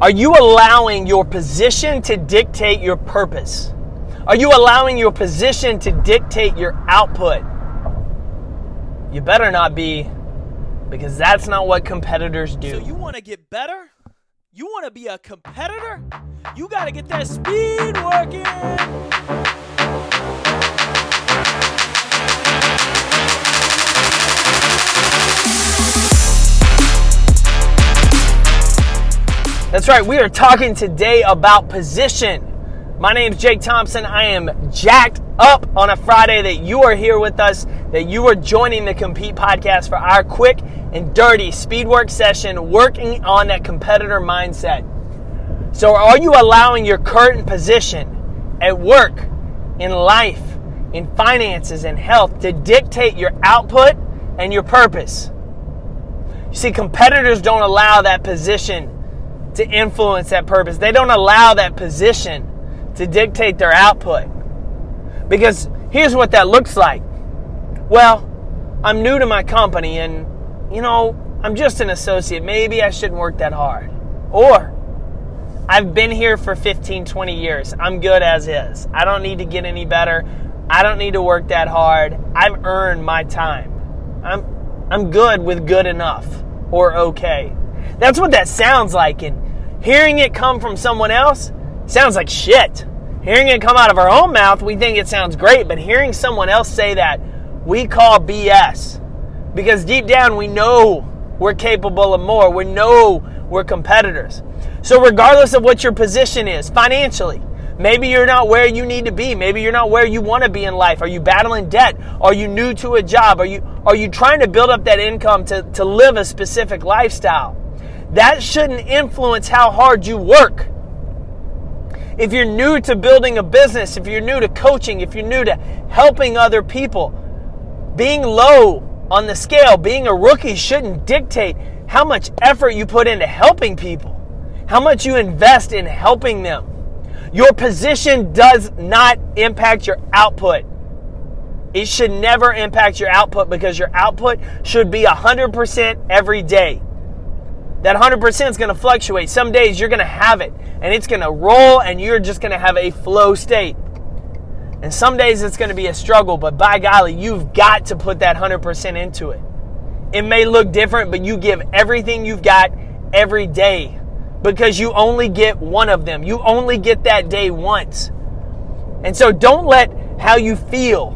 Are you allowing your position to dictate your purpose? Are you allowing your position to dictate your output? You better not be, because that's not what competitors do. So you want to get better? You want to be a competitor? You got to get that speed working. That's right, we are talking today about position. My name is Jake Thompson. I am jacked up on a Friday that you are here with us, that you are joining the Compete podcast for our quick and dirty speed work session working on that competitor mindset. So, are you allowing your current position at work, in life, in finances, and health to dictate your output and your purpose? You see, competitors don't allow that position to influence that purpose, they don't allow that position to dictate their output. Because here's what that looks like. Well, I'm new to my company and, you know, I'm just an associate. Maybe I shouldn't work that hard. Or, I've been here for 15, 20 years. I'm good as is. I don't need to get any better. I don't need to work that hard. I've earned my time. I'm, I'm good with good enough or okay. That's what that sounds like. And hearing it come from someone else sounds like shit. Hearing it come out of our own mouth, we think it sounds great, but hearing someone else say that, we call BS. Because deep down, we know we're capable of more. We know we're competitors. So, regardless of what your position is financially, maybe you're not where you need to be. Maybe you're not where you want to be in life. Are you battling debt? Are you new to a job? Are you, are you trying to build up that income to, to live a specific lifestyle? That shouldn't influence how hard you work. If you're new to building a business, if you're new to coaching, if you're new to helping other people, being low on the scale, being a rookie shouldn't dictate how much effort you put into helping people, how much you invest in helping them. Your position does not impact your output. It should never impact your output because your output should be 100% every day. That 100% is going to fluctuate. Some days you're going to have it and it's going to roll and you're just going to have a flow state. And some days it's going to be a struggle, but by golly, you've got to put that 100% into it. It may look different, but you give everything you've got every day because you only get one of them. You only get that day once. And so don't let how you feel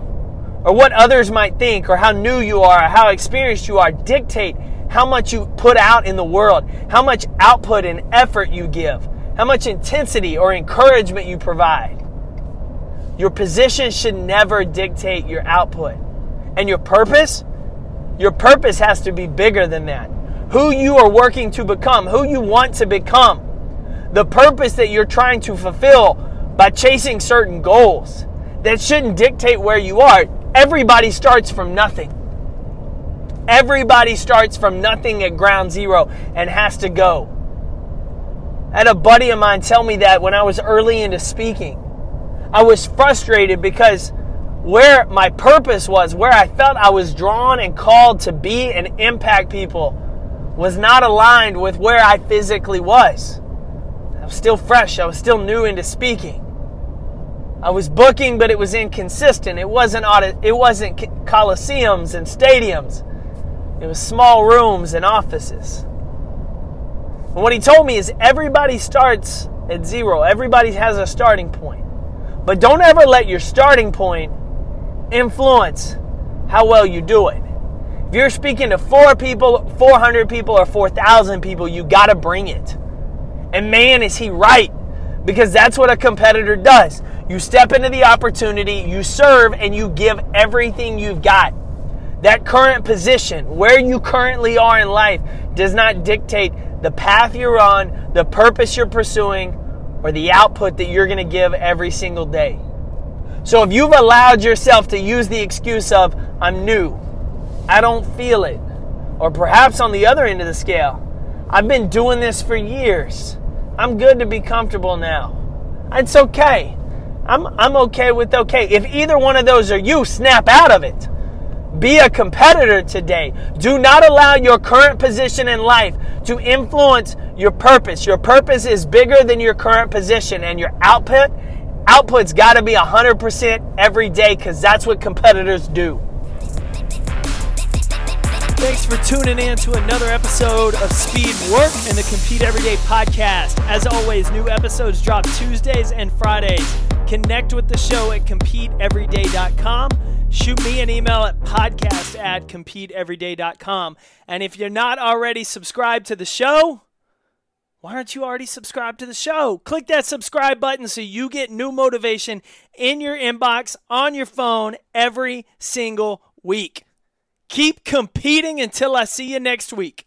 or what others might think or how new you are or how experienced you are dictate how much you put out in the world, how much output and effort you give, how much intensity or encouragement you provide. Your position should never dictate your output. And your purpose? Your purpose has to be bigger than that. Who you are working to become, who you want to become, the purpose that you're trying to fulfill by chasing certain goals. That shouldn't dictate where you are. Everybody starts from nothing. Everybody starts from nothing at ground zero and has to go. I had a buddy of mine tell me that when I was early into speaking. I was frustrated because where my purpose was, where I felt I was drawn and called to be and impact people, was not aligned with where I physically was. I was still fresh, I was still new into speaking. I was booking, but it was inconsistent. It wasn't it wasn't coliseums and stadiums. It was small rooms and offices. And what he told me is everybody starts at zero. Everybody has a starting point. But don't ever let your starting point influence how well you do it. If you're speaking to four people, 400 people, or 4,000 people, you got to bring it. And man, is he right. Because that's what a competitor does. You step into the opportunity, you serve, and you give everything you've got. That current position, where you currently are in life, does not dictate the path you're on, the purpose you're pursuing, or the output that you're going to give every single day. So if you've allowed yourself to use the excuse of, I'm new, I don't feel it, or perhaps on the other end of the scale, I've been doing this for years, I'm good to be comfortable now. It's okay. I'm, I'm okay with okay. If either one of those are you, snap out of it Be a competitor today. Do not allow your current position in life to influence your purpose. Your purpose is bigger than your current position and your output output's got to be 100% every day cuz that's what competitors do. Thanks for tuning in to another episode of Speed Work and the Compete Everyday podcast. As always, new episodes drop Tuesdays and Fridays. Connect with the show at competeeveryday.com. Shoot me an email at podcast at competeeveryday.com. And if you're not already subscribed to the show, why aren't you already subscribed to the show? Click that subscribe button so you get new motivation in your inbox on your phone every single week. Keep competing until I see you next week.